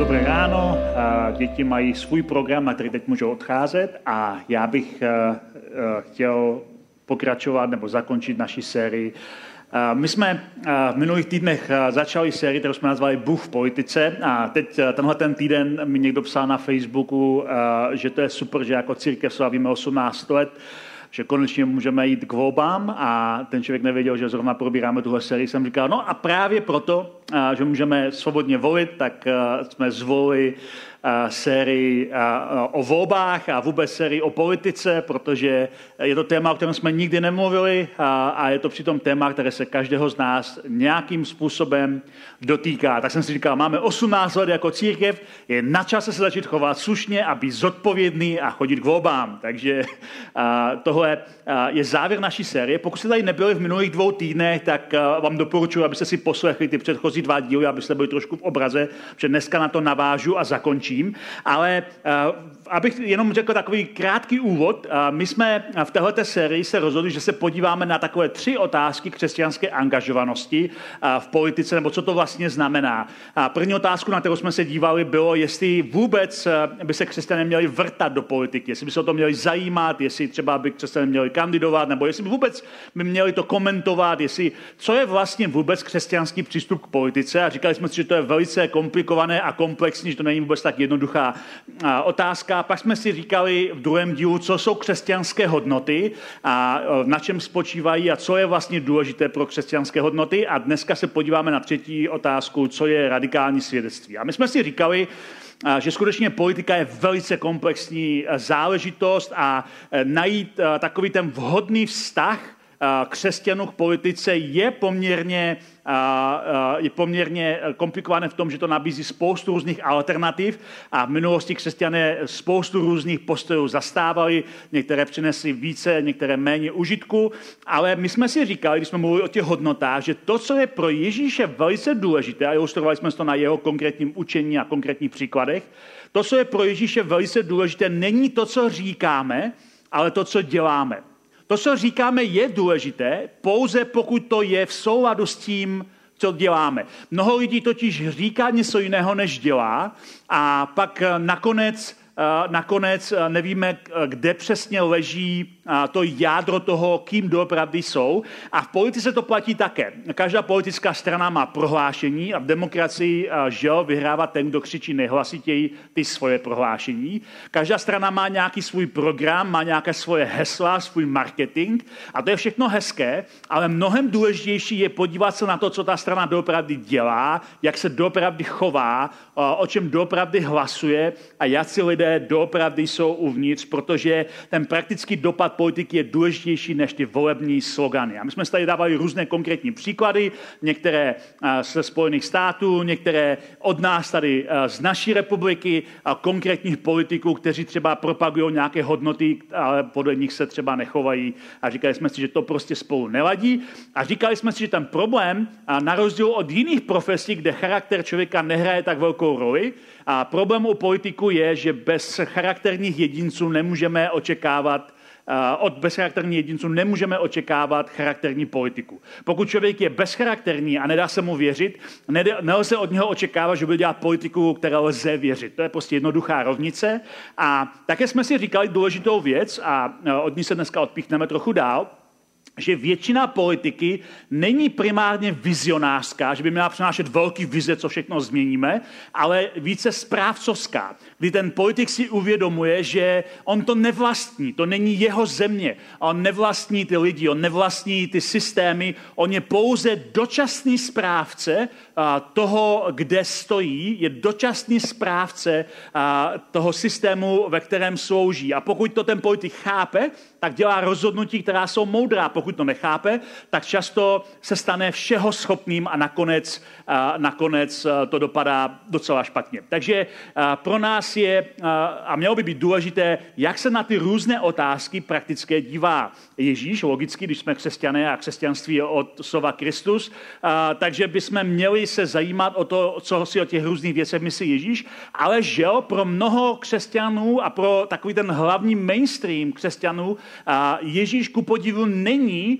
Dobré ráno. Děti mají svůj program, na který teď můžou odcházet a já bych eh, eh, chtěl pokračovat nebo zakončit naši sérii. My jsme v minulých týdnech začali sérii, kterou jsme nazvali Bůh v politice a teď tenhle ten týden mi někdo psal na Facebooku, že to je super, že jako církev slavíme 18 let, že konečně můžeme jít k volbám a ten člověk nevěděl, že zrovna probíráme tuhle sérii. Jsem říkal, no a právě proto, že můžeme svobodně volit, tak jsme zvolili sérii o volbách a vůbec sérii o politice, protože je to téma, o kterém jsme nikdy nemluvili a je to přitom téma, které se každého z nás nějakým způsobem dotýká. Tak jsem si říkal, máme 18 let jako církev, je na čase se začít chovat slušně a být zodpovědný a chodit k volbám. Takže tohle je závěr naší série. Pokud jste tady nebyli v minulých dvou týdnech, tak vám doporučuji, abyste si poslechli ty předchozí dva díly, abyste byli trošku v obraze, že dneska na to navážu a zakončím skončím, ale uh, abych jenom řekl takový krátký úvod, my jsme v této sérii se rozhodli, že se podíváme na takové tři otázky křesťanské angažovanosti v politice, nebo co to vlastně znamená. První otázku, na kterou jsme se dívali, bylo, jestli vůbec uh, by se křesťané měli vrtat do politiky, jestli by se o to měli zajímat, jestli třeba by křesťané měli kandidovat, nebo jestli by vůbec by měli to komentovat, jestli, co je vlastně vůbec křesťanský přístup k politice. A říkali jsme si, že to je velice komplikované a komplexní, že to není vůbec tak jednoduchá otázka. Pak jsme si říkali v druhém dílu, co jsou křesťanské hodnoty a na čem spočívají a co je vlastně důležité pro křesťanské hodnoty. A dneska se podíváme na třetí otázku, co je radikální svědectví. A my jsme si říkali, že skutečně politika je velice komplexní záležitost a e, najít takový ten vhodný vztah křesťanů k politice je poměrně, je poměrně komplikované v tom, že to nabízí spoustu různých alternativ a v minulosti křesťané spoustu různých postojů zastávali, některé přinesly více, některé méně užitku, ale my jsme si říkali, když jsme mluvili o těch hodnotách, že to, co je pro Ježíše velice důležité, a ilustrovali jsme to na jeho konkrétním učení a konkrétních příkladech, to, co je pro Ježíše velice důležité, není to, co říkáme, ale to, co děláme. To, co říkáme, je důležité, pouze pokud to je v souladu s tím, co děláme. Mnoho lidí totiž říká něco jiného, než dělá a pak nakonec nakonec nevíme, kde přesně leží to jádro toho, kým doopravdy jsou. A v politice to platí také. Každá politická strana má prohlášení a v demokracii že vyhrává ten, kdo křičí nejhlasitěji ty svoje prohlášení. Každá strana má nějaký svůj program, má nějaké svoje hesla, svůj marketing a to je všechno hezké, ale mnohem důležitější je podívat se na to, co ta strana doopravdy dělá, jak se doopravdy chová, o čem doopravdy hlasuje a jak si lidé doopravdy jsou uvnitř, protože ten praktický dopad politiky je důležitější než ty volební slogany. A my jsme tady dávali různé konkrétní příklady, některé ze Spojených států, některé od nás tady z naší republiky, a konkrétních politiků, kteří třeba propagují nějaké hodnoty, ale podle nich se třeba nechovají. A říkali jsme si, že to prostě spolu neladí. A říkali jsme si, že ten problém, na rozdíl od jiných profesí, kde charakter člověka nehraje tak velkou roli, a problém u politiku je, že bez charakterních jedinců nemůžeme očekávat od bezcharakterních jedinců nemůžeme očekávat charakterní politiku. Pokud člověk je bezcharakterní a nedá se mu věřit, nelze od něho očekávat, že bude dělat politiku, které lze věřit. To je prostě jednoduchá rovnice. A také jsme si říkali důležitou věc a od ní se dneska odpíchneme trochu dál, že většina politiky není primárně vizionářská, že by měla přinášet velký vize, co všechno změníme, ale více správcovská, kdy ten politik si uvědomuje, že on to nevlastní, to není jeho země, on nevlastní ty lidi, on nevlastní ty systémy, on je pouze dočasný správce toho, kde stojí, je dočasný správce toho systému, ve kterém slouží. A pokud to ten politik chápe, tak dělá rozhodnutí, která jsou moudrá. Pokud to nechápe, tak často se stane všeho schopným a nakonec, nakonec to dopadá docela špatně. Takže pro nás je, a mělo by být důležité, jak se na ty různé otázky praktické dívá Ježíš, logicky, když jsme křesťané a křesťanství je od slova Kristus, takže bychom měli se zajímat o to, co si o těch různých věcech myslí Ježíš, ale že pro mnoho křesťanů a pro takový ten hlavní mainstream křesťanů Ježíš ku podivu není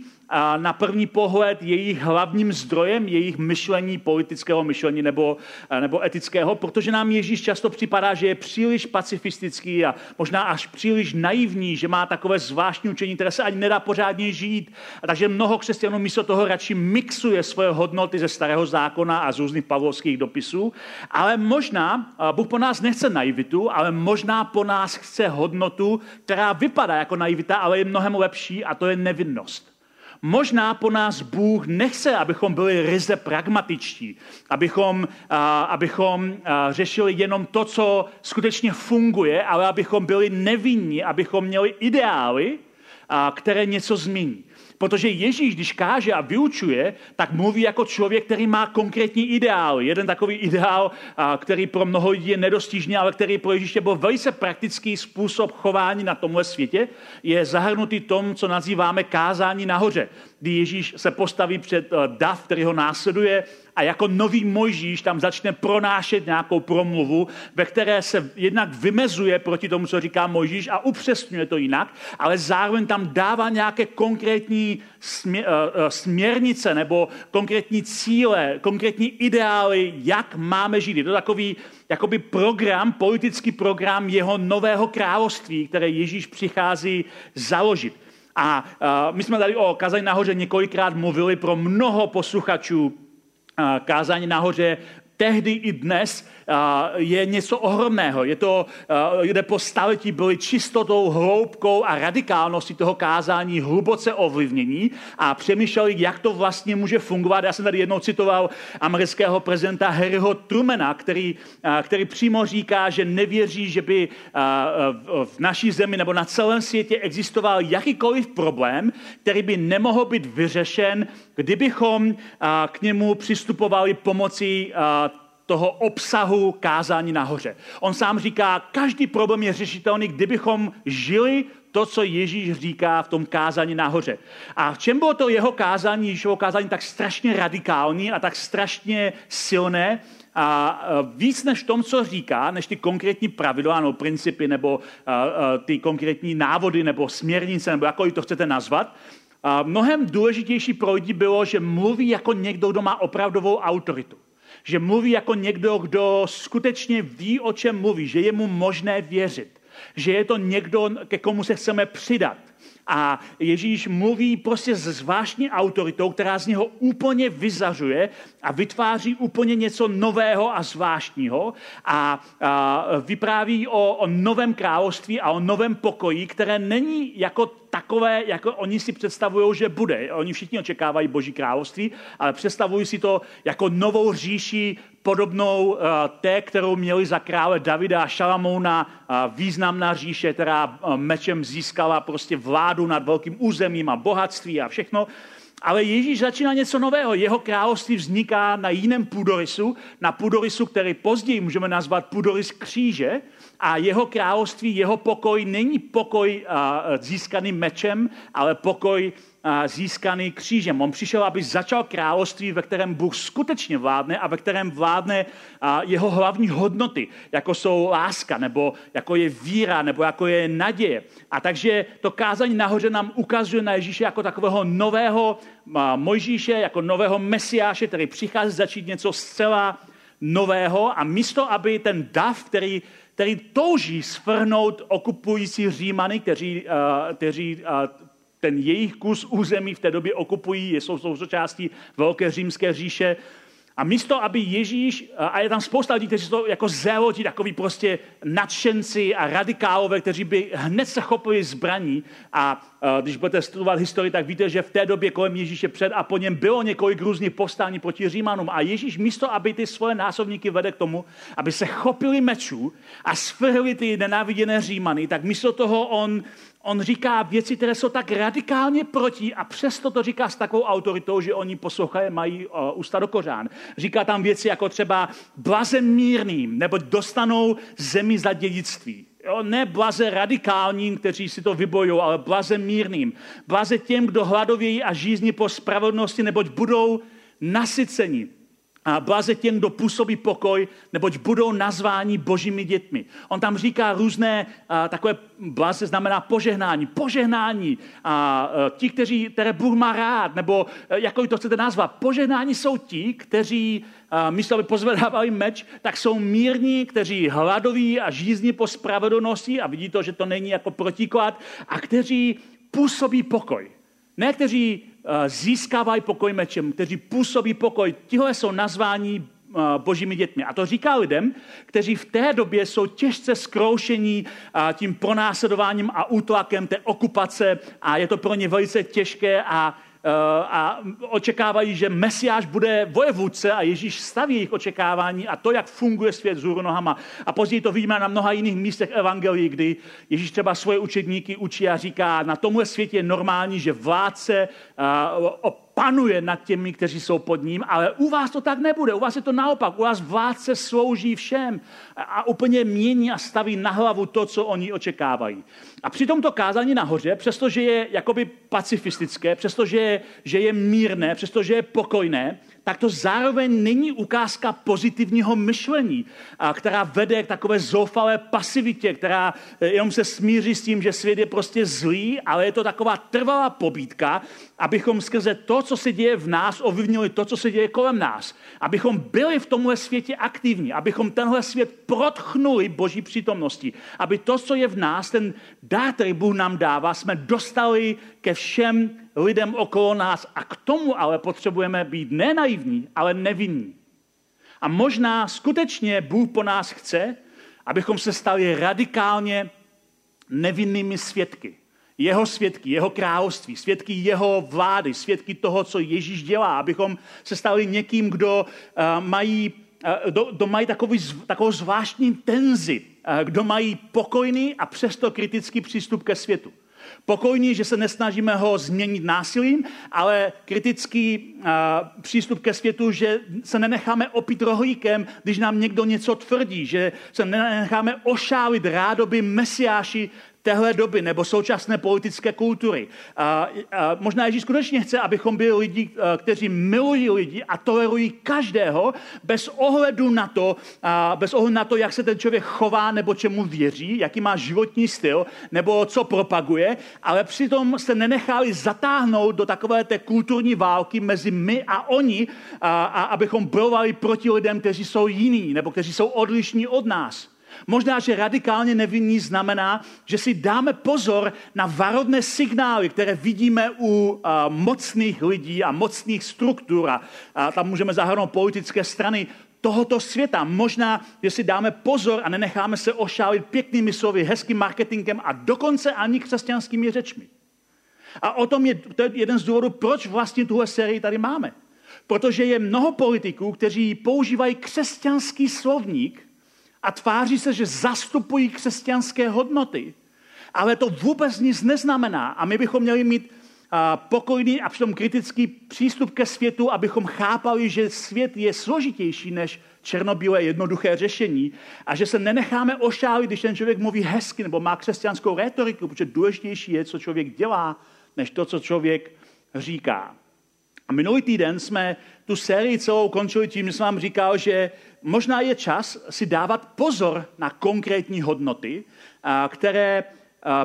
na první pohled jejich hlavním zdrojem, jejich myšlení, politického myšlení nebo, nebo etického, protože nám Ježíš často připadá, že je příliš pacifistický a možná až příliš naivní, že má takové zvláštní učení, které se ani nedá pořádně žít. A takže mnoho křesťanů místo toho radši mixuje svoje hodnoty ze starého zákona a z různých pavlovských dopisů. Ale možná, Bůh po nás nechce naivitu, ale možná po nás chce hodnotu, která vypadá jako naivita, ale je mnohem lepší a to je nevinnost. Možná po nás Bůh nechce, abychom byli ryze pragmatičtí, abychom, a, abychom a, řešili jenom to, co skutečně funguje, ale abychom byli nevinní, abychom měli ideály, a, které něco změní. Protože Ježíš, když káže a vyučuje, tak mluví jako člověk, který má konkrétní ideál. Jeden takový ideál, který pro mnoho lidí je nedostižný, ale který pro Ježíše byl velice praktický způsob chování na tomhle světě, je zahrnutý tom, co nazýváme kázání nahoře. Kdy Ježíš se postaví před eh, dav, který ho následuje a jako nový Mojžíš tam začne pronášet nějakou promluvu, ve které se jednak vymezuje proti tomu, co říká Mojžíš a upřesňuje to jinak, ale zároveň tam dává nějaké konkrétní eh, eh, směrnice nebo konkrétní cíle, konkrétní ideály, jak máme žít. Je to takový jakoby program, politický program jeho nového království, které Ježíš přichází založit. A my jsme tady o kazání nahoře několikrát mluvili pro mnoho posluchačů kázání nahoře tehdy i dnes je něco ohromného. Je to, kde po staletí byly čistotou, hloubkou a radikálností toho kázání hluboce ovlivnění a přemýšleli, jak to vlastně může fungovat. Já jsem tady jednou citoval amerického prezidenta Harryho Trumana, který, který přímo říká, že nevěří, že by v naší zemi nebo na celém světě existoval jakýkoliv problém, který by nemohl být vyřešen, kdybychom k němu přistupovali pomocí toho obsahu kázání nahoře. On sám říká, každý problém je řešitelný, kdybychom žili to, co Ježíš říká v tom kázání nahoře. A v čem bylo to jeho kázání, Ježíšovo kázání tak strašně radikální a tak strašně silné, a víc než tom, co říká, než ty konkrétní pravidla nebo principy nebo ty konkrétní návody nebo směrnice, nebo jakkoliv to chcete nazvat, mnohem důležitější pro lidi bylo, že mluví jako někdo, kdo má opravdovou autoritu že mluví jako někdo, kdo skutečně ví, o čem mluví, že je mu možné věřit, že je to někdo, ke komu se chceme přidat. A Ježíš mluví prostě s zvláštní autoritou, která z něho úplně vyzařuje a vytváří úplně něco nového a zvláštního a, a vypráví o, o novém království a o novém pokoji, které není jako takové, jako oni si představují, že bude. Oni všichni očekávají Boží království, ale představují si to jako novou říši podobnou uh, té, kterou měli za krále Davida a Šalamouna, uh, významná říše, která uh, mečem získala prostě vládu nad velkým územím a bohatství a všechno. Ale Ježíš začíná něco nového. Jeho království vzniká na jiném půdorysu, na půdorysu, který později můžeme nazvat půdorys kříže. A jeho království, jeho pokoj není pokoj získaný mečem, ale pokoj získaný křížem. On přišel, aby začal království, ve kterém Bůh skutečně vládne a ve kterém vládne jeho hlavní hodnoty, jako jsou láska, nebo jako je víra, nebo jako je naděje. A takže to kázání nahoře nám ukazuje na Ježíše jako takového nového Mojžíše, jako nového mesiáše, který přichází začít něco zcela nového a místo, aby ten dav, který, který touží svrhnout okupující Římany, kteří, uh, kteří uh, ten jejich kus území v té době okupují, jsou součástí Velké římské říše. A místo, aby Ježíš, a je tam spousta lidí, kteří jsou jako zéloti, takový prostě nadšenci a radikálové, kteří by hned se chopili zbraní. A když budete studovat historii, tak víte, že v té době kolem Ježíše před a po něm bylo několik různých povstání proti Římanům. A Ježíš místo, aby ty svoje násobníky vede k tomu, aby se chopili mečů a svrhli ty nenáviděné Římany, tak místo toho on On říká věci, které jsou tak radikálně proti a přesto to říká s takovou autoritou, že oni poslouchají, mají uh, ústa do kořán. Říká tam věci jako třeba blaze mírným, nebo dostanou zemi za dědictví. Jo, ne blaze radikálním, kteří si to vybojují, ale blaze mírným. Blaze těm, kdo hladovějí a žízní po spravedlnosti, neboť budou nasyceni a blaze těm, kdo působí pokoj, neboť budou nazváni božími dětmi. On tam říká různé a, takové blaze znamená požehnání. Požehnání. A, a ti, kteří, které Bůh má rád, nebo jako to chcete nazvat, požehnání jsou ti, kteří a, místo, aby pozvedávali meč, tak jsou mírní, kteří hladoví a žízní po spravedlnosti a vidí to, že to není jako protiklad a kteří působí pokoj. Ne, kteří Eh, získávají pokoj mečem, kteří působí pokoj. Tihle jsou nazváni eh, božími dětmi. A to říká lidem, kteří v té době jsou těžce zkroušení eh, tím pronásledováním a útlakem té okupace a je to pro ně velice těžké a a očekávají, že Mesiáš bude vojevůdce a Ježíš staví jejich očekávání a to, jak funguje svět z nohama. A později to vidíme na mnoha jiných místech evangelií, kdy Ježíš třeba svoje učedníky učí a říká, na tomhle světě je normální, že vládce eh, panuje nad těmi, kteří jsou pod ním, ale u vás to tak nebude. U vás je to naopak. U vás vládce slouží všem a úplně mění a staví na hlavu to, co oni očekávají. A při tomto kázání nahoře, přestože je jakoby pacifistické, přestože je, že je mírné, přestože je pokojné, tak to zároveň není ukázka pozitivního myšlení, která vede k takové zoufalé pasivitě, která eh, jenom se smíří s tím, že svět je prostě zlý, ale je to taková trvalá pobídka, abychom skrze to, co se děje v nás, ovlivnili to, co se děje kolem nás. Abychom byli v tomhle světě aktivní, abychom tenhle svět protchnuli boží přítomnosti. Aby to, co je v nás, ten dár, který Bůh nám dává, jsme dostali ke všem lidem okolo nás. A k tomu ale potřebujeme být ne naivní, ale nevinní. A možná skutečně Bůh po nás chce, abychom se stali radikálně nevinnými svědky. Jeho svědky, jeho království, svědky jeho vlády, svědky toho, co Ježíš dělá, abychom se stali někým, kdo uh, mají, kdo, kdo mají takový, takovou zvláštní tenzi, uh, kdo mají pokojný a přesto kritický přístup ke světu. Pokojní, že se nesnažíme ho změnit násilím, ale kritický uh, přístup ke světu, že se nenecháme opít rohlíkem, když nám někdo něco tvrdí, že se nenecháme ošálit rádoby mesiáši téhle doby nebo současné politické kultury. A, a možná Ježíš skutečně chce, abychom byli lidi, kteří milují lidi a tolerují každého bez ohledu na to, a bez ohledu na to, jak se ten člověk chová nebo čemu věří, jaký má životní styl nebo co propaguje, ale přitom se nenechali zatáhnout do takové té kulturní války mezi my a oni, a, a abychom bojovali proti lidem, kteří jsou jiní nebo kteří jsou odlišní od nás. Možná, že radikálně nevinný znamená, že si dáme pozor na varovné signály, které vidíme u uh, mocných lidí a mocných struktur. A, a tam můžeme zahrnout politické strany tohoto světa. Možná, že si dáme pozor a nenecháme se ošálit pěknými slovy, hezkým marketingem a dokonce ani křesťanskými řečmi. A o tom je, to je jeden z důvodů, proč vlastně tuhle sérii tady máme. Protože je mnoho politiků, kteří používají křesťanský slovník, a tváří se, že zastupují křesťanské hodnoty. Ale to vůbec nic neznamená. A my bychom měli mít pokojný a přitom kritický přístup ke světu, abychom chápali, že svět je složitější než černobílé jednoduché řešení a že se nenecháme ošálit, když ten člověk mluví hezky nebo má křesťanskou retoriku, protože důležitější je, co člověk dělá, než to, co člověk říká. A minulý týden jsme tu sérii celou končili tím, že jsem vám říkal, že možná je čas si dávat pozor na konkrétní hodnoty, které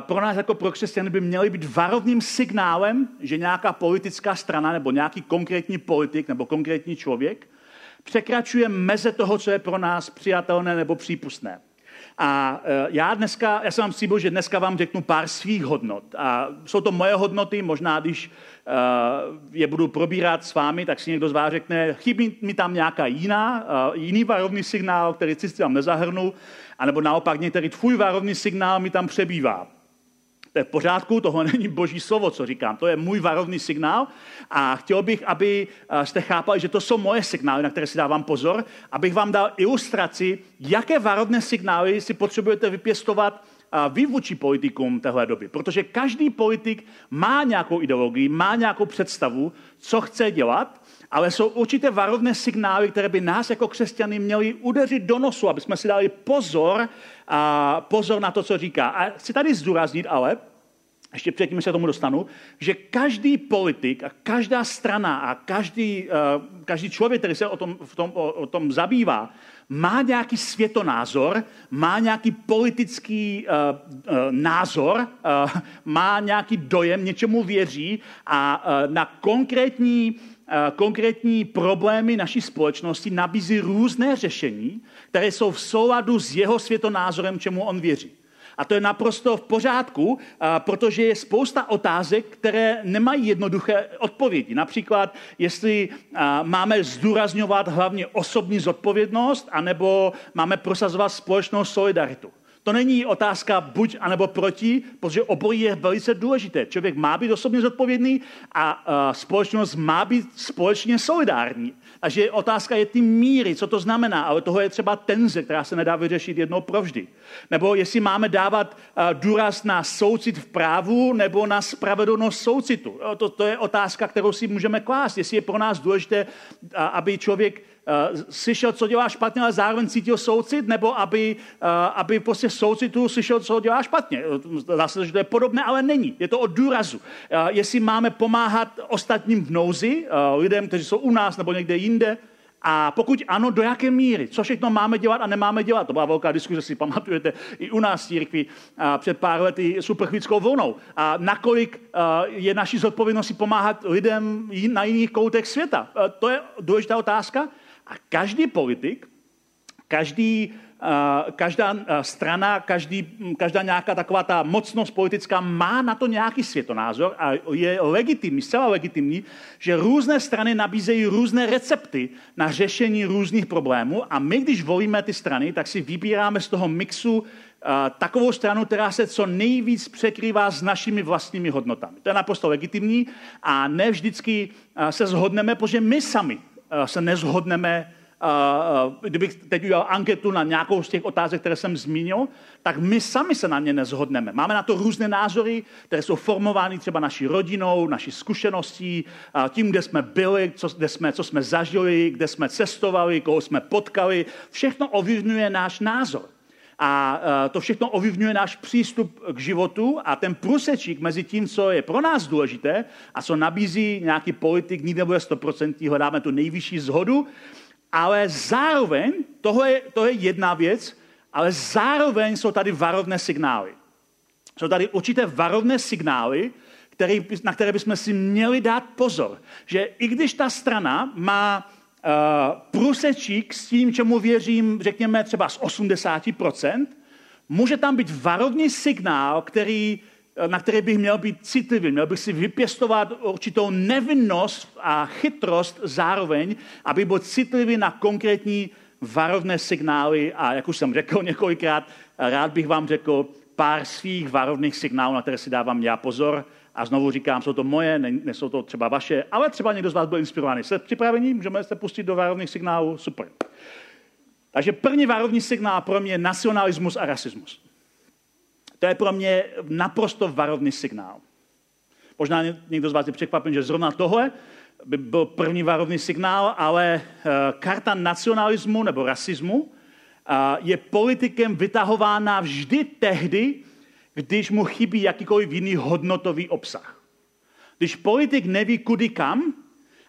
pro nás jako pro křesťany by měly být varovným signálem, že nějaká politická strana nebo nějaký konkrétní politik nebo konkrétní člověk překračuje meze toho, co je pro nás přijatelné nebo přípustné. A e, já dneska, já jsem vám slíbil, že dneska vám řeknu pár svých hodnot. A jsou to moje hodnoty, možná když uh, je budu probírat s vámi, tak si někdo z vás řekne, chybí mi tam nějaká jiná, uh, jiný varovný signál, který si vám nezahrnu, anebo naopak některý tvůj varovný signál mi tam přebývá. To je v pořádku, tohle není boží slovo, co říkám. To je můj varovný signál a chtěl bych, aby eh, jste chápali, že to jsou moje signály, na které si dávám pozor, abych vám dal ilustraci, jaké varovné signály si potřebujete vypěstovat vy vůči politikům téhle doby, protože každý politik má nějakou ideologii, má nějakou představu, co chce dělat, ale jsou určité varovné signály, které by nás jako křesťany měly udeřit do nosu, aby jsme si dali pozor, a pozor na to, co říká. A chci tady zdůraznit ale, ještě předtím se tomu dostanu, že každý politik a každá strana a každý, uh, každý člověk, který se o tom, v tom, o, o tom zabývá, má nějaký světonázor, má nějaký politický uh, uh, názor, uh, má nějaký dojem, něčemu věří a uh, na konkrétní, uh, konkrétní problémy naší společnosti nabízí různé řešení, které jsou v souladu s jeho světonázorem, čemu on věří. A to je naprosto v pořádku, protože je spousta otázek, které nemají jednoduché odpovědi. Například, jestli máme zdůrazňovat hlavně osobní zodpovědnost, anebo máme prosazovat společnou solidaritu. To není otázka buď anebo proti, protože obojí je velice důležité. Člověk má být osobně zodpovědný a společnost má být společně solidární. Takže otázka je ty míry, co to znamená, ale toho je třeba tenze, která se nedá vyřešit jednou provždy. Nebo jestli máme dávat důraz na soucit v právu nebo na spravedlnost soucitu. To, to je otázka, kterou si můžeme klást. Jestli je pro nás důležité, aby člověk slyšel, co dělá špatně, ale zároveň cítil soucit, nebo aby, uh, aby prostě soucitu slyšel, co dělá špatně. Zase, že to je podobné, ale není. Je to o důrazu. Jestli máme pomáhat ostatním v nouzi, lidem, kteří jsou u nás nebo někde jinde, a pokud ano, do jaké míry? Co všechno máme dělat a nemáme dělat? To byla velká diskuze, si pamatujete, i u nás v církvi před pár lety s uprchlickou vlnou. A nakolik je naší zodpovědností pomáhat lidem na jiných koutech světa? To je důležitá otázka. A každý politik, každý, uh, každá uh, strana, každý, každá nějaká taková ta mocnost politická má na to nějaký světonázor a je legitimní, zcela legitimní, že různé strany nabízejí různé recepty na řešení různých problémů a my, když volíme ty strany, tak si vybíráme z toho mixu uh, takovou stranu, která se co nejvíc překrývá s našimi vlastními hodnotami. To je naprosto legitimní a ne vždycky se zhodneme, protože my sami Eh, se nezhodneme, eh, eh, kdybych teď udělal anketu na nějakou z těch otázek, které jsem zmínil, tak my sami se na ně nezhodneme. Máme na to různé názory, které jsou formovány třeba naší rodinou, naší zkušeností, tím, kde jsme byli, co, kde jsme, co jsme zažili, kde jsme cestovali, koho jsme potkali. Všechno ovlivňuje náš názor. A to všechno ovlivňuje náš přístup k životu a ten průsečík mezi tím, co je pro nás důležité a co nabízí nějaký politik, nikdy nebude 100%, hledáme tu nejvyšší zhodu, ale zároveň, tohle je, to je jedna věc, ale zároveň jsou tady varovné signály. Jsou tady určité varovné signály, který, na které bychom si měli dát pozor. Že i když ta strana má průsečík s tím, čemu věřím, řekněme třeba z 80%, může tam být varovný signál, který, eh, na který bych měl být citlivý. Měl bych si vypěstovat určitou nevinnost a chytrost zároveň, aby byl citlivý na konkrétní varovné signály a jak už jsem řekl několikrát, rád bych vám řekl pár svých varovných signálů, na které si dávám já pozor a znovu říkám, jsou to moje, nejsou to třeba vaše, ale třeba někdo z vás byl inspirovaný. Jste připraveni? Můžeme se pustit do varovných signálů? Super. Takže první varovný signál pro mě je nacionalismus a rasismus. To je pro mě naprosto varovný signál. Možná někdo z vás je překvapen, že zrovna tohle by byl první varovný signál, ale eh, karta nacionalismu nebo rasismu eh, je politikem vytahována vždy tehdy, když mu chybí jakýkoliv jiný hodnotový obsah. Když politik neví kudy kam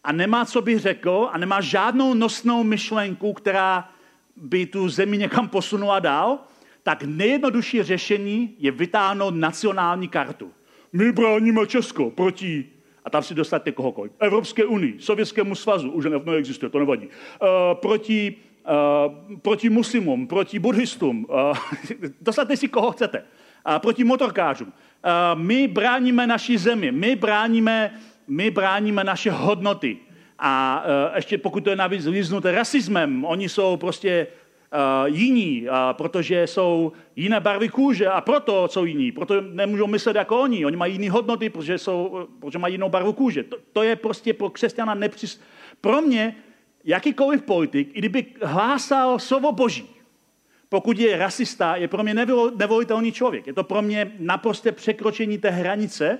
a nemá, co by řekl a nemá žádnou nosnou myšlenku, která by tu zemi někam posunula dál, tak nejjednodušší řešení je vytáhnout nacionální kartu. My bráníme Česko proti, a tam si dostanete kohokoliv, Evropské unii, Sovětskému svazu, už neexistuje, to nevadí, uh, proti, uh, proti muslimům, proti buddhistům, uh, dostanete si koho chcete proti motorkářům. My bráníme naši zemi, my bráníme, my bráníme naše hodnoty. A ještě pokud to je navíc líznuté rasismem, oni jsou prostě jiní, protože jsou jiné barvy kůže a proto jsou jiní. Proto nemůžou myslet jako oni. Oni mají jiné hodnoty, protože, jsou, protože mají jinou barvu kůže. To, to je prostě pro křesťana nepřis... Pro mě jakýkoliv politik, i kdyby hlásal slovo Boží, Pokud je rasista, je pro mě nevolitelný člověk. Je to pro mě naprosté překročení té hranice.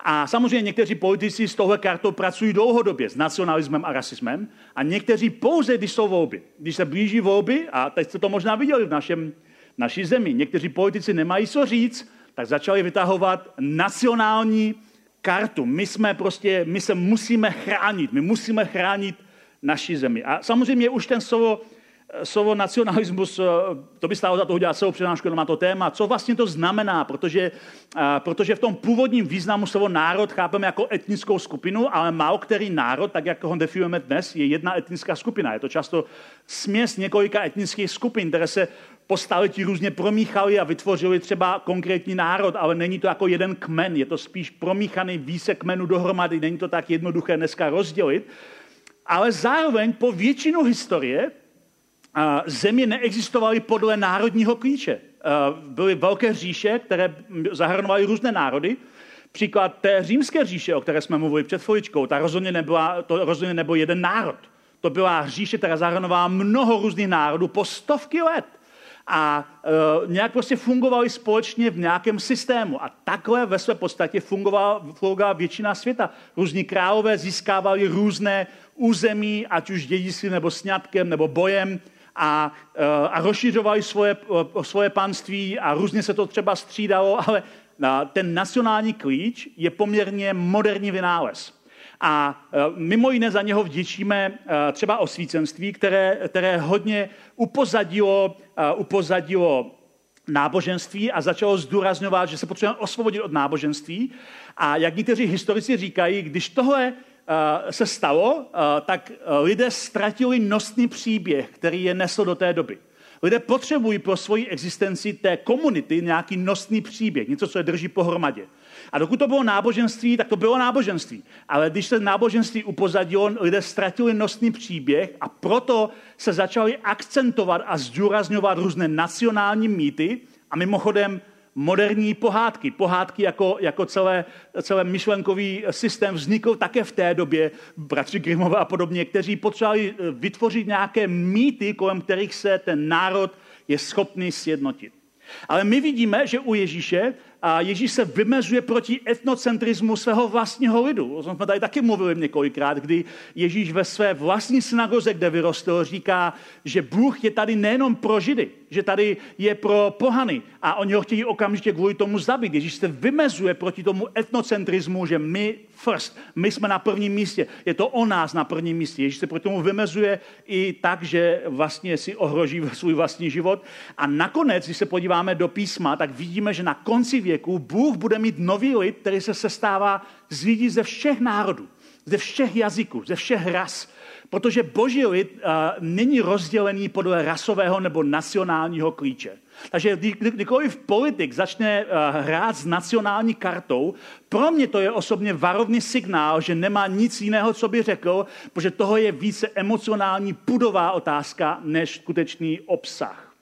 A samozřejmě někteří politici s touhle kartou pracují dlouhodobě s nacionalismem a rasismem a někteří pouze, když jsou volby. Když se blíží volby, a teď jste to možná viděli v našem, naší zemi, někteří politici nemají co říct, tak začali vytahovat nacionální kartu. My jsme prostě, my se musíme chránit, my musíme chránit naši zemi. A samozřejmě už ten slovo slovo nacionalismus, eh, to by stálo za to udělat celou přednášku na to téma. Co vlastně to znamená? Protože, eh, protože v tom původním významu slovo národ chápeme jako etnickou skupinu, ale málo který národ, tak jak ho definujeme dnes, je jedna etnická skupina. Je to často směs několika etnických skupin, které se po staletí různě promíchali a vytvořili třeba konkrétní národ, ale není to jako jeden kmen, je to spíš promíchaný více kmenů dohromady, není to tak jednoduché dneska rozdělit. Ale zároveň po většinu historie země neexistovaly podle národního klíče. Byly velké říše, které zahrnovaly různé národy. Příklad té římské říše, o které jsme mluvili před chviličkou, ta rozhodně nebyla, to rozhodně nebyl jeden národ. To byla říše, která zahrnovala mnoho různých národů po stovky let. A e, nějak prostě fungovali společně v nějakém systému. A takhle ve své podstatě fungovala, fungovala většina světa. Různí králové získávali různé území, ať už dědictvím nebo sňatkem nebo bojem a, eh, a rozšiřovali svoje, eh, svoje panství a různě se to třeba střídalo, ale eh, ten nacionální klíč je poměrně moderní vynález. A mimo jiné za něho vděčíme třeba osvícenství, které, které hodně upozadilo, upozadilo náboženství a začalo zdůrazňovat, že se potřebujeme osvobodit od náboženství. A jak někteří historici říkají, když tohle se stalo, eh, tak eh, lidé ztratili nosný příběh, který je nesl do té doby. Lidé potřebují pro svoji existenci té komunity nějaký nosný příběh, něco, co je drží pohromadě. A dokud to bylo náboženství, tak to bylo náboženství. Ale když se náboženství upozadilo, lidé ztratili nosný příběh a proto se začali akcentovat a zdůrazňovat různé nacionální mýty. A mimochodem moderní pohádky. Pohádky jako, jako celé, celé myšlenkový systém vznikl také v té době, bratři Grimové a podobně, kteří potřebovali eh, vytvořit nějaké mýty, kolem kterých se ten národ je schopný sjednotit. Ale my vidíme, že u Ježíše a Ježíš se vymezuje proti etnocentrismu svého vlastního lidu. O tom jsme tady taky mluvili několikrát, kdy Ježíš ve své vlastní synagoze, kde vyrostl, říká, že Bůh je tady nejenom pro Židy, že tady je pro pohany a oni ho chtějí okamžitě kvůli tomu zabít. Ježíš se vymezuje proti tomu etnocentrismu, že my first, my jsme na prvním místě. Je to o nás na prvním místě. Ježíš se proti tomu vymezuje i tak, že vlastně si ohroží svůj vlastní život. A nakonec, když se podíváme do písma, tak vidíme, že na konci věku Bůh bude mít nový lid, který se sestává z lidí ze všech národů, ze všech jazyků, ze všech ras. Protože boží lid uh, není rozdělený podle rasového nebo nacionálního klíče. Takže kdy, kdykoliv politik začne uh, hrát s nacionální kartou, pro mě to je osobně varovný signál, že nemá nic jiného, co by řekl, protože toho je více emocionální pudová otázka než skutečný obsah.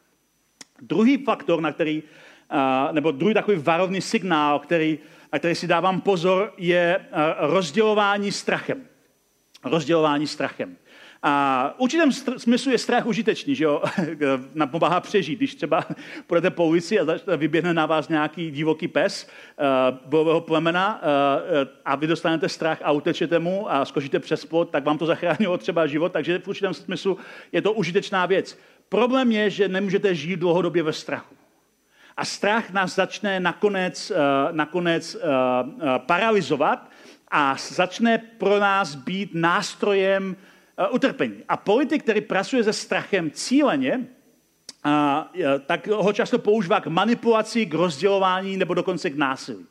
Druhý faktor, na který, uh, nebo druhý takový varovný signál, který, na který si dávám pozor, je uh, rozdělování strachem. Rozdělování strachem. A v určitém smyslu je strach užitečný, že jo? Pomáhá přežít. Když třeba půjdete po ulici a vyběhne na vás nějaký divoký pes uh, bojového plemena uh, a vy dostanete strach a utečete mu a skočíte přes plot, tak vám to zachránilo třeba život, takže v určitém smyslu je to užitečná věc. Problém je, že nemůžete žít dlouhodobě ve strachu. A strach nás začne nakonec, uh, nakonec uh, uh, paralizovat a začne pro nás být nástrojem utrpení. A politik, který pracuje se strachem cíleně, a, tak ho často používá k manipulaci, k rozdělování nebo dokonce k násilí.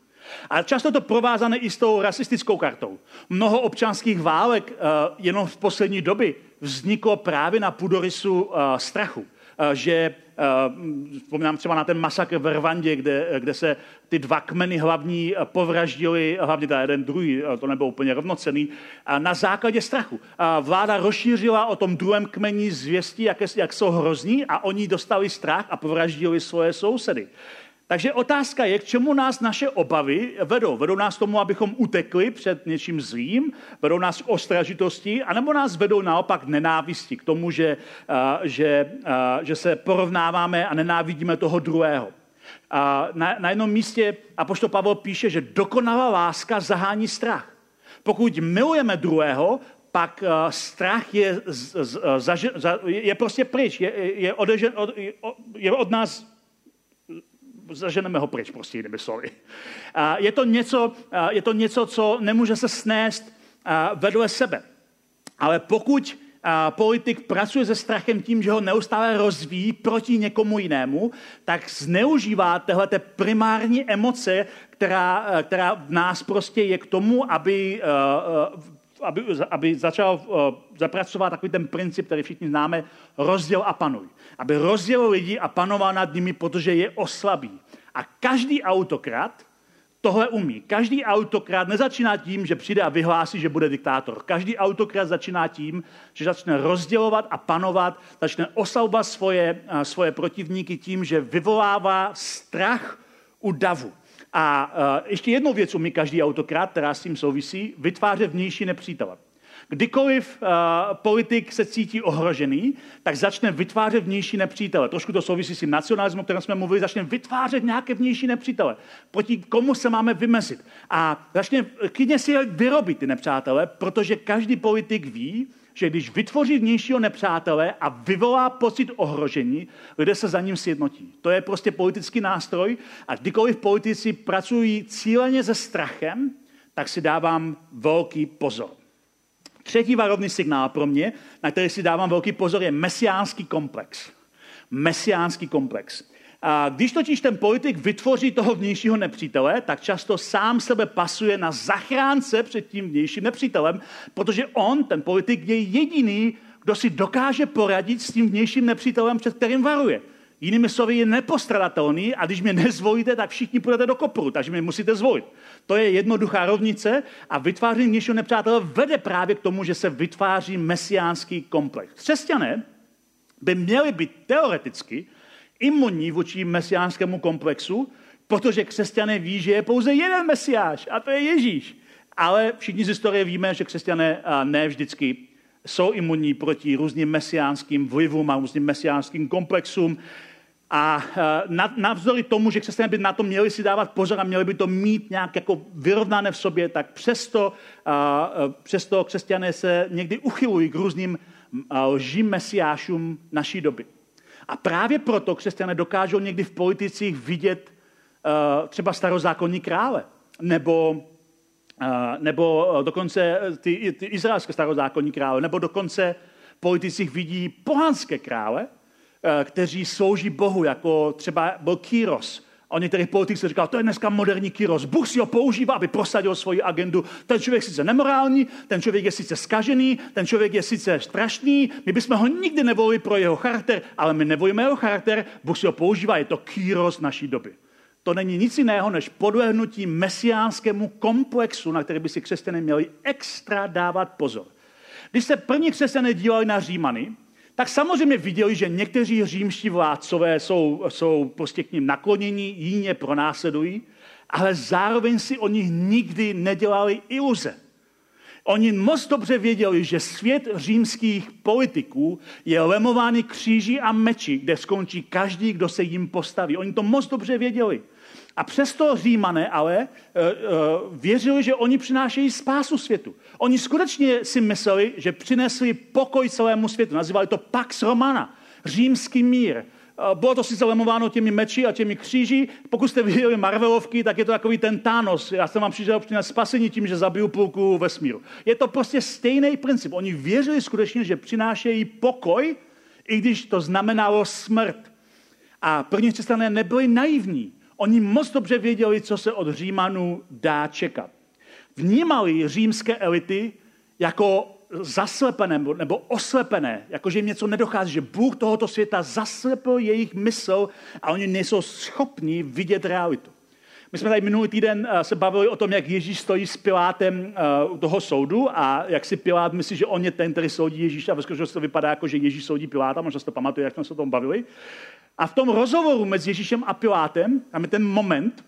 A často to provázané i s tou rasistickou kartou. Mnoho občanských válek uh, jenom v poslední době vzniklo právě na půdorysu uh, strachu. Uh, že Eh, vzpomínám třeba na ten masakr v Rwandě, kde, kde se ty dva kmeny hlavní povraždili, hlavně ta jeden druhý, to nebylo úplně rovnocený, na základě strachu. Vláda rozšířila o tom druhém kmeni zvěstí, jak, jak jsou hrozní a oni dostali strach a povraždili svoje sousedy. Takže otázka je, k čemu nás naše obavy vedou. Vedou nás tomu, abychom utekli před něčím zlým, vedou nás k ostražitosti, anebo nás vedou naopak nenávisti, k tomu, že, že, že se porovnáváme a nenávidíme toho druhého. A na, na jednom místě Apoštol Pavel píše, že dokonalá láska zahání strach. Pokud milujeme druhého, pak strach je, je prostě pryč, je, je, odežen, od, je od nás zaženeme ho pryč, prostě jinými slovy. Je to, něco, je to něco, co nemůže se snést vedle sebe. Ale pokud politik pracuje se strachem tím, že ho neustále rozvíjí proti někomu jinému, tak zneužívá tyhle primární emoce, která, která v nás prostě je k tomu, aby, aby, aby začal zapracovat takový ten princip, který všichni známe, rozděl a panuj. Aby rozdělil lidi a panoval nad nimi, protože je oslabí. A každý autokrat tohle umí. Každý autokrat nezačíná tím, že přijde a vyhlásí, že bude diktátor. Každý autokrat začíná tím, že začne rozdělovat a panovat, začne oslabovat svoje, svoje protivníky tím, že vyvolává strach u davu. A ještě jednou věc umí každý autokrat, která s tím souvisí, vytvářet vnější nepřítele. Kdykoliv uh, politik se cítí ohrožený, tak začne vytvářet vnější nepřítele. Trošku to souvisí s tím nacionalismem, o kterém jsme mluvili, začne vytvářet nějaké vnější nepřítele. Proti komu se máme vymezit. A začne klidně si je vyrobit ty nepřátele, protože každý politik ví, že když vytvoří vnějšího nepřátele a vyvolá pocit ohrožení, lidé se za ním sjednotí. To je prostě politický nástroj a kdykoliv politici pracují cíleně se strachem, tak si dávám velký pozor. Třetí varovný signál pro mě, na který si dávám velký pozor, je mesiánský komplex. Mesiánský komplex. A když totiž ten politik vytvoří toho vnějšího nepřítele, tak často sám sebe pasuje na zachránce před tím vnějším nepřítelem, protože on, ten politik, je jediný, kdo si dokáže poradit s tím vnějším nepřítelem, před kterým varuje. Jinými slovy je nepostradatelný a když mě nezvolíte, tak všichni půjdete do kopru, takže mě musíte zvolit. To je jednoduchá rovnice a vytváření vnějšího nepřátele vede právě k tomu, že se vytváří mesiánský komplex. Křesťané by měli být teoreticky imunní vůči mesiánskému komplexu, protože křesťané ví, že je pouze jeden mesiáš a to je Ježíš. Ale všichni z historie víme, že křesťané ne vždycky jsou imunní proti různým mesiánským vlivům a různým mesiánským komplexům. A navzdory tomu, že křesťané by na to měli si dávat pozor a měli by to mít nějak jako vyrovnané v sobě, tak přesto, přesto křesťané se někdy uchylují k různým lžím mesiášům naší doby. A právě proto křesťané dokážou někdy v politicích vidět e, třeba starozákonní krále, nebo, nebo dokonce ty, ty izraelské starozákonní krále, nebo dokonce politicích vidí pohanské krále, Eh, kteří slouží Bohu, jako třeba byl Kyros. A některý politik se říkal, to je dneska moderní Kyros. Bůh si ho používá, aby prosadil svoji agendu. Ten člověk je sice nemorální, ten člověk je sice skažený, ten člověk je sice strašný, my bychom ho nikdy nevolili pro jeho charakter, ale my nevolíme jeho charakter, Bůh si ho používá, je to Kyros naší doby. To není nic jiného, než podlehnutí mesiánskému komplexu, na který by si křesťané měli extra dávat pozor. Když se první křesťané dívali na Římany, tak samozřejmě viděli, že někteří římští vládcové jsou, jsou prostě k ním naklonění, jiní je pronásledují, ale zároveň si o nich nikdy nedělali iluze. Oni moc dobře věděli, že svět římských politiků je lemovány kříži a meči, kde skončí každý, kdo se jim postaví. Oni to moc dobře věděli. A přesto římané ale uh, uh, věřili, že oni přinášejí spásu světu. Oni skutečně si mysleli, že přinesli pokoj celému světu. Nazývali to Pax Romana, římský mír. Uh, bylo to sice lemováno těmi meči a těmi kříži. Pokud jste viděli Marvelovky, tak je to takový ten Thanos. Já jsem vám přišel přinést spasení tím, že zabiju půlku vesmíru. Je to prostě stejný princip. Oni věřili skutečně, že přinášejí pokoj, i když to znamenalo smrt. A první křesťané nebyli naivní. Oni moc dobře věděli, co se od Římanů dá čekat. Vnímali římské elity jako zaslepené nebo oslepené, jakože jim něco nedochází, že Bůh tohoto světa zaslepil jejich mysl a oni nejsou schopni vidět realitu. My jsme tady minulý týden eh, se bavili o tom, jak Ježíš stojí s Pilátem eh, u toho soudu a jak si Pilát myslí, že on je ten, který soudí Ježíš a ve skutečnosti to vypadá jako, že Ježíš soudí Piláta, možná si to pamatuje, jak jsme se o tom bavili. A v tom rozhovoru mezi Ježíšem a Pilátem, tam je ten moment,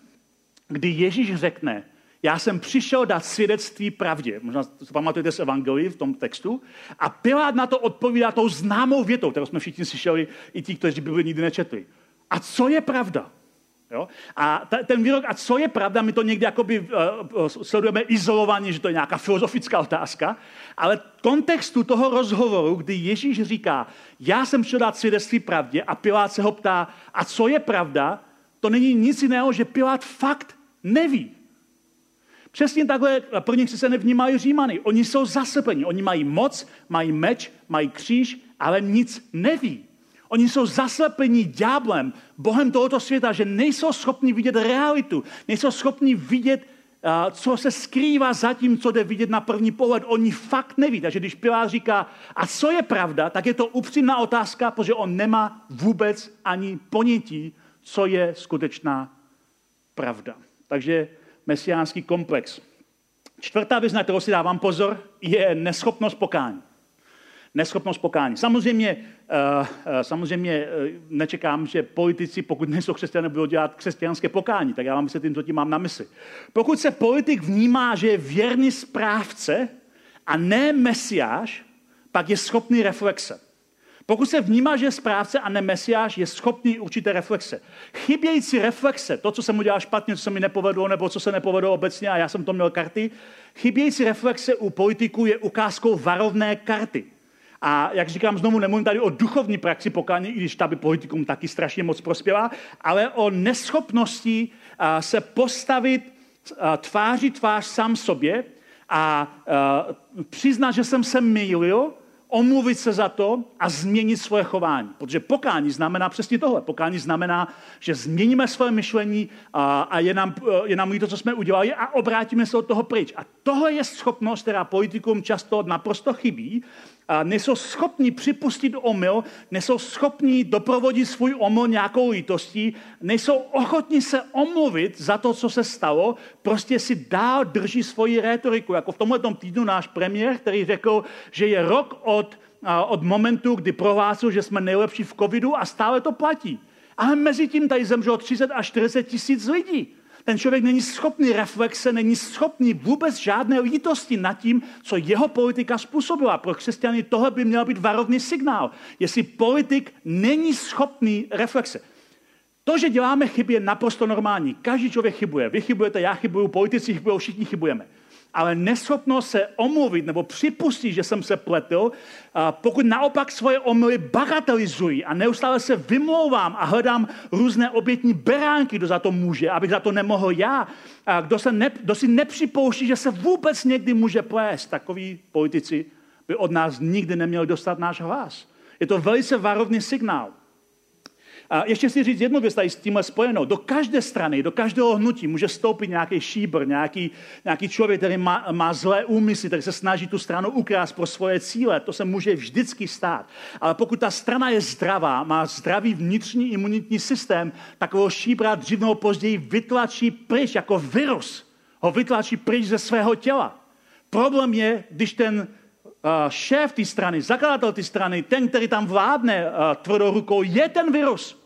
kdy Ježíš řekne, já jsem přišel dát svědectví pravdě. Možná to pamatujete z Evangelii v tom textu. A Pilát na to odpovídá tou známou větou, kterou jsme všichni slyšeli, i ti, kteří Bibli nikdy nečetli. A co je pravda? Jo? A ta, ten výrok, a co je pravda, my to někdy jakoby, uh, sledujeme izolovaně, že to je nějaká filozofická otázka, ale v kontextu toho rozhovoru, kdy Ježíš říká, já jsem šel dát svědectví pravdě a Pilát se ho ptá, a co je pravda, to není nic jiného, že Pilát fakt neví. Přesně takhle pro nich se nevnímají Římany. Oni jsou zasepeni, oni mají moc, mají meč, mají kříž, ale nic neví. Oni jsou zaslepeni ďáblem, Bohem tohoto světa, že nejsou schopni vidět realitu, nejsou schopni vidět, co se skrývá za tím, co jde vidět na první pohled. Oni fakt neví. Takže když Pilát říká, a co je pravda, tak je to upřímná otázka, protože on nemá vůbec ani ponětí, co je skutečná pravda. Takže mesiánský komplex. Čtvrtá věc, na kterou si dávám pozor, je neschopnost pokání. Neschopnost pokání. Samozřejmě, samozřejmě uh, nečekám, že politici, pokud nejsou křesťané, budou dělat křesťanské pokání. Tak já vám vysvětlím, co tím mám na mysli. Pokud se politik vnímá, že je věrný správce a ne mesiáš, pak je schopný reflexe. Pokud se vnímá, že je správce a ne mesiáš, je schopný určité reflexe. Chybějící reflexe, to, co jsem udělal špatně, co se mi nepovedlo, nebo co se nepovedlo obecně, a já jsem to měl karty, chybějící reflexe u politiků je ukázkou varovné karty. A jak říkám, znovu nemluvím tady o duchovní praxi pokání, i když ta by politikům taky strašně moc prospěla, ale o neschopnosti se postavit tváří tvář sám sobě a přiznat, že jsem se mýlil, omluvit se za to a změnit svoje chování. Protože pokání znamená přesně tohle. Pokání znamená, že změníme svoje myšlení a, a je, nám, je nám to, co jsme udělali a obrátíme se od toho pryč. A tohle je schopnost, která politikům často naprosto chybí, a nejsou schopni připustit omyl, nejsou schopni doprovodit svůj omyl nějakou lítostí, nejsou ochotni se omluvit za to, co se stalo, prostě si dál drží svoji rétoriku. Jako v tomhle týdnu náš premiér, který řekl, že je rok od, od momentu, kdy prohlásil, že jsme nejlepší v covidu a stále to platí. Ale mezi tím tady zemřelo 30 až 40 tisíc lidí. Ten člověk není schopný reflexe, není schopný vůbec žádné lítosti nad tím, co jeho politika způsobila. Pro křesťany tohle by měl být varovný signál. Jestli politik není schopný reflexe. To, že děláme chyby, je naprosto normální. Každý člověk chybuje. Vy chybujete, já chybuju, politici chybují, všichni chybujeme ale neschopnost se omluvit nebo připustit, že jsem se pletl, pokud naopak svoje omily bagatelizují a neustále se vymlouvám a hledám různé obětní beránky, kdo za to může, abych za to nemohl já, a kdo, se ne, kdo si nepřipouští, že se vůbec někdy může plést, takoví politici by od nás nikdy neměli dostat náš hlas. Je to velice varovný signál. A ještě si říct jednu věc tady s tímhle spojenou. Do každé strany, do každého hnutí může stoupit nějaký šíbr, nějaký, nějaký člověk, který má, má zlé úmysly, který se snaží tu stranu ukrást pro svoje cíle. To se může vždycky stát. Ale pokud ta strana je zdravá, má zdravý vnitřní imunitní systém, takového šíbra dřív nebo později vytlačí pryč jako virus. Ho vytlačí pryč ze svého těla. Problém je, když ten šéf té strany, zakladatel té strany, ten, který tam vládne tvrdou rukou, je ten virus.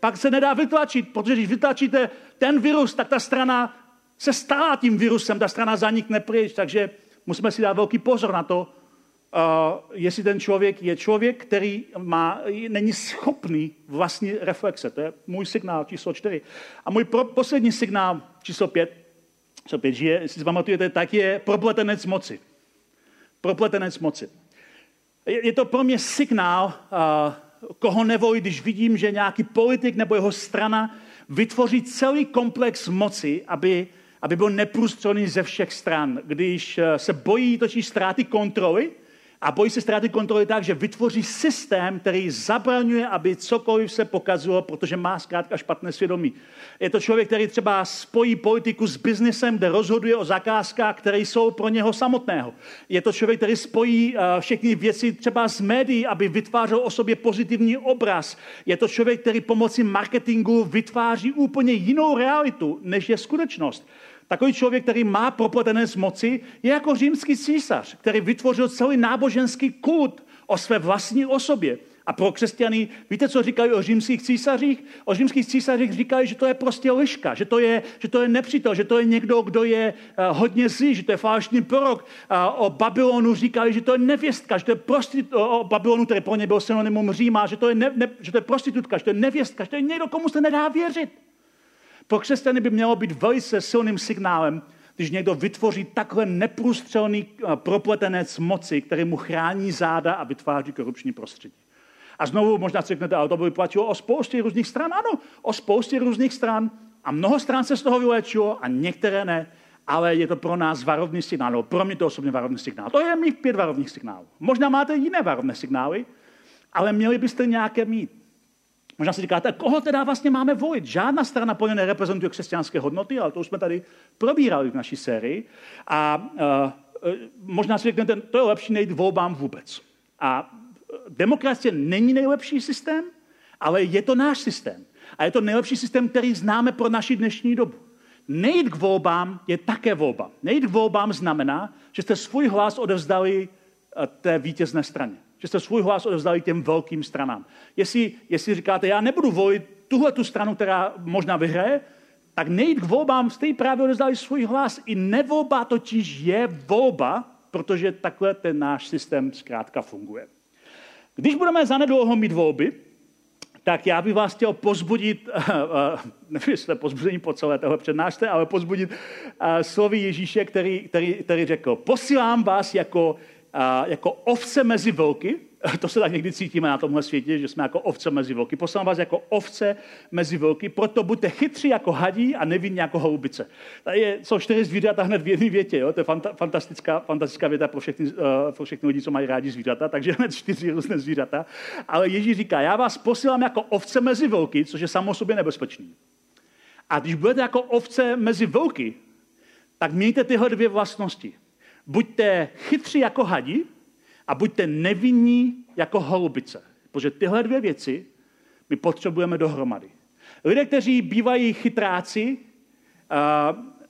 Pak se nedá vytlačit, protože když vytlačíte ten virus, tak ta strana se stala tím virusem, ta strana zanikne pryč, takže musíme si dát velký pozor na to, uh, jestli ten člověk je člověk, který má, není schopný vlastní reflexe. To je můj signál číslo čtyři. A můj pro, poslední signál číslo pět, číslo pět, že je, jestli si pamatujete, tak je propletenec moci propletenec moci. Je to pro mě signál, koho nevolí, když vidím, že nějaký politik nebo jeho strana vytvoří celý komplex moci, aby, aby byl neprůstřelný ze všech stran. Když e, se bojí totiž ztráty kontroly, a bojí se ztráty kontroly tak, že vytvoří systém, který zabraňuje, aby cokoliv se pokazilo, protože má zkrátka špatné svědomí. Je to člověk, který třeba spojí politiku s biznesem, kde rozhoduje o zakázkách, které jsou pro něho samotného. Je to člověk, který spojí eh, všechny věci třeba s médií, aby vytvářel o sobě pozitivní obraz. Je to člověk, který pomocí marketingu vytváří úplně jinou realitu, než je skutečnost. Takový člověk, který má propletené z moci, je jako římský císař, který vytvořil celý náboženský kult o své vlastní osobě. A pro křesťany, víte, co říkají o římských císařích? O římských císařích říkají, že to je prostě liška, že to je, že to je nepřítel, že to je někdo, kdo je uh, hodně zlý, že to je falešný prorok. Uh, o Babylonu říkají, že to je nevěstka, že to je prostit, o, o Babylonu, který pro ně byl synonymum Říma, že to, je ne, ne, že to je prostitutka, že to je nevěstka, že to je někdo, komu se nedá věřit. Pro křesťany by mělo být velice silným signálem, když někdo vytvoří takhle neprůstřelný uh, propletenec moci, který mu chrání záda a vytváří korupční prostředí. A znovu možná si řeknete, ale to by platilo o spoustě různých stran. Ano, o spoustě různých stran. A mnoho stran se z toho vylečilo a některé ne. Ale je to pro nás varovný signál, nebo pro mě to osobně varovný signál. To je mých pět varovných signálů. Možná máte jiné varovné signály, ale měli byste nějaké mít. Možná si říkáte, koho teda vlastně máme volit? Žádná strana plně nereprezentuje křesťanské hodnoty, ale to už jsme tady probírali v naší sérii. A uh, možná si řeknete, to je lepší nejít volbám vůbec. A demokracie není nejlepší systém, ale je to náš systém. A je to nejlepší systém, který známe pro naši dnešní dobu. Nejít k volbám je také volba. Nejít k volbám znamená, že jste svůj hlas odevzdali eh, té vítězné straně. Že jste svůj hlas odevzdali těm velkým stranám. Jestli, jestli říkáte, já nebudu volit tuhle tu stranu, která možná vyhraje, tak nejít k volbám, jste právě odevzdali svůj hlas. I nevolba totiž je volba, protože takhle ten náš systém zkrátka funguje. Když budeme zanedlouho mít volby, tak já bych vás chtěl pozbudit, nevím, jestli pozbuzení po celé toho přednášce, ale pozbudit slovy Ježíše, který, který, který řekl, posílám vás jako, jako ovce mezi vlky, to se tak někdy cítíme na tomhle světě, že jsme jako ovce mezi vlky. Poslám vás jako ovce mezi vlky, proto buďte chytří jako hadí a nevinní jako holubice. Tady je, jsou čtyři zvířata hned v jedné větě. Jo? To je fantastická, fantastická věta pro všechny, uh, pro všechny lidi, co mají rádi zvířata, takže hned čtyři různé zvířata. Ale Ježíš říká, já vás posílám jako ovce mezi vlky, což je samo sobě nebezpečný. A když budete jako ovce mezi vlky, tak mějte tyhle dvě vlastnosti. Buďte chytří jako hadi, a buďte nevinní jako holubice. Protože tyhle dvě věci my potřebujeme dohromady. Lidé, kteří bývají chytráci,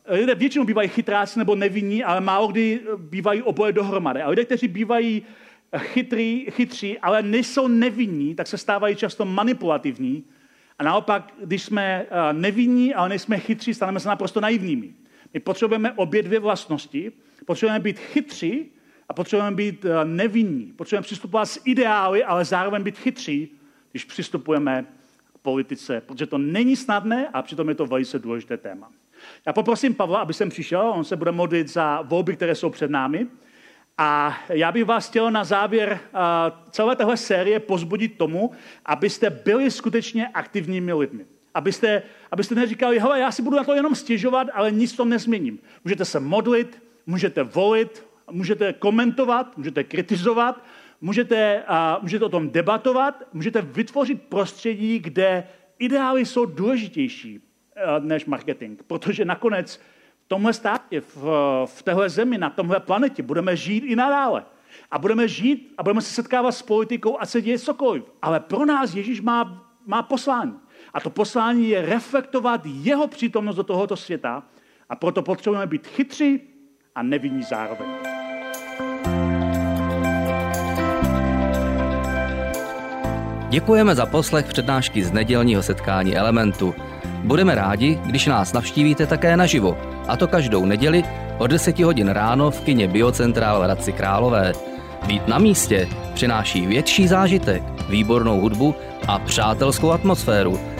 uh, lidé většinou bývají chytráci nebo nevinní, ale málo kdy bývají oboje dohromady. A lidé, kteří bývají chytrý, chytří, ale nejsou nevinní, tak se stávají často manipulativní. A naopak, když jsme nevinní, ale nejsme chytří, staneme se naprosto naivními. My potřebujeme obě dvě vlastnosti. Potřebujeme být chytří, a potřebujeme být eh, nevinní. Potřebujeme přistupovat s ideály, ale zároveň být chytří, když přistupujeme k politice, protože to není snadné a přitom je to velice důležité téma. Já poprosím Pavla, aby sem přišel, on se bude modlit za volby, které jsou před námi. A já bych vás chtěl na závěr eh, celé téhle série pozbudit tomu, abyste byli skutečně aktivními lidmi. Abyste, abyste neříkali, hele, já si budu na to jenom stěžovat, ale nic to nezměním. Můžete se modlit, můžete volit, můžete komentovat, můžete kritizovat, můžete, a, můžete o tom debatovat, můžete vytvořit prostředí, kde ideály jsou důležitější než marketing. Protože nakonec v tomhle státě, v, v téhle zemi, na tomhle planetě budeme žít i nadále. A budeme žít a budeme se setkávat s politikou a se děje cokoliv. Ale pro nás Ježíš má, má poslání. A to poslání je reflektovat jeho přítomnost do tohoto světa a proto potřebujeme být chytří a nevinní zároveň. Děkujeme za poslech přednášky z nedělního setkání Elementu. Budeme rádi, když nás navštívíte také naživo, a to každou neděli o 10 hodin ráno v kině Biocentrál v Hradci Králové. Být na místě přináší větší zážitek, výbornou hudbu a přátelskou atmosféru.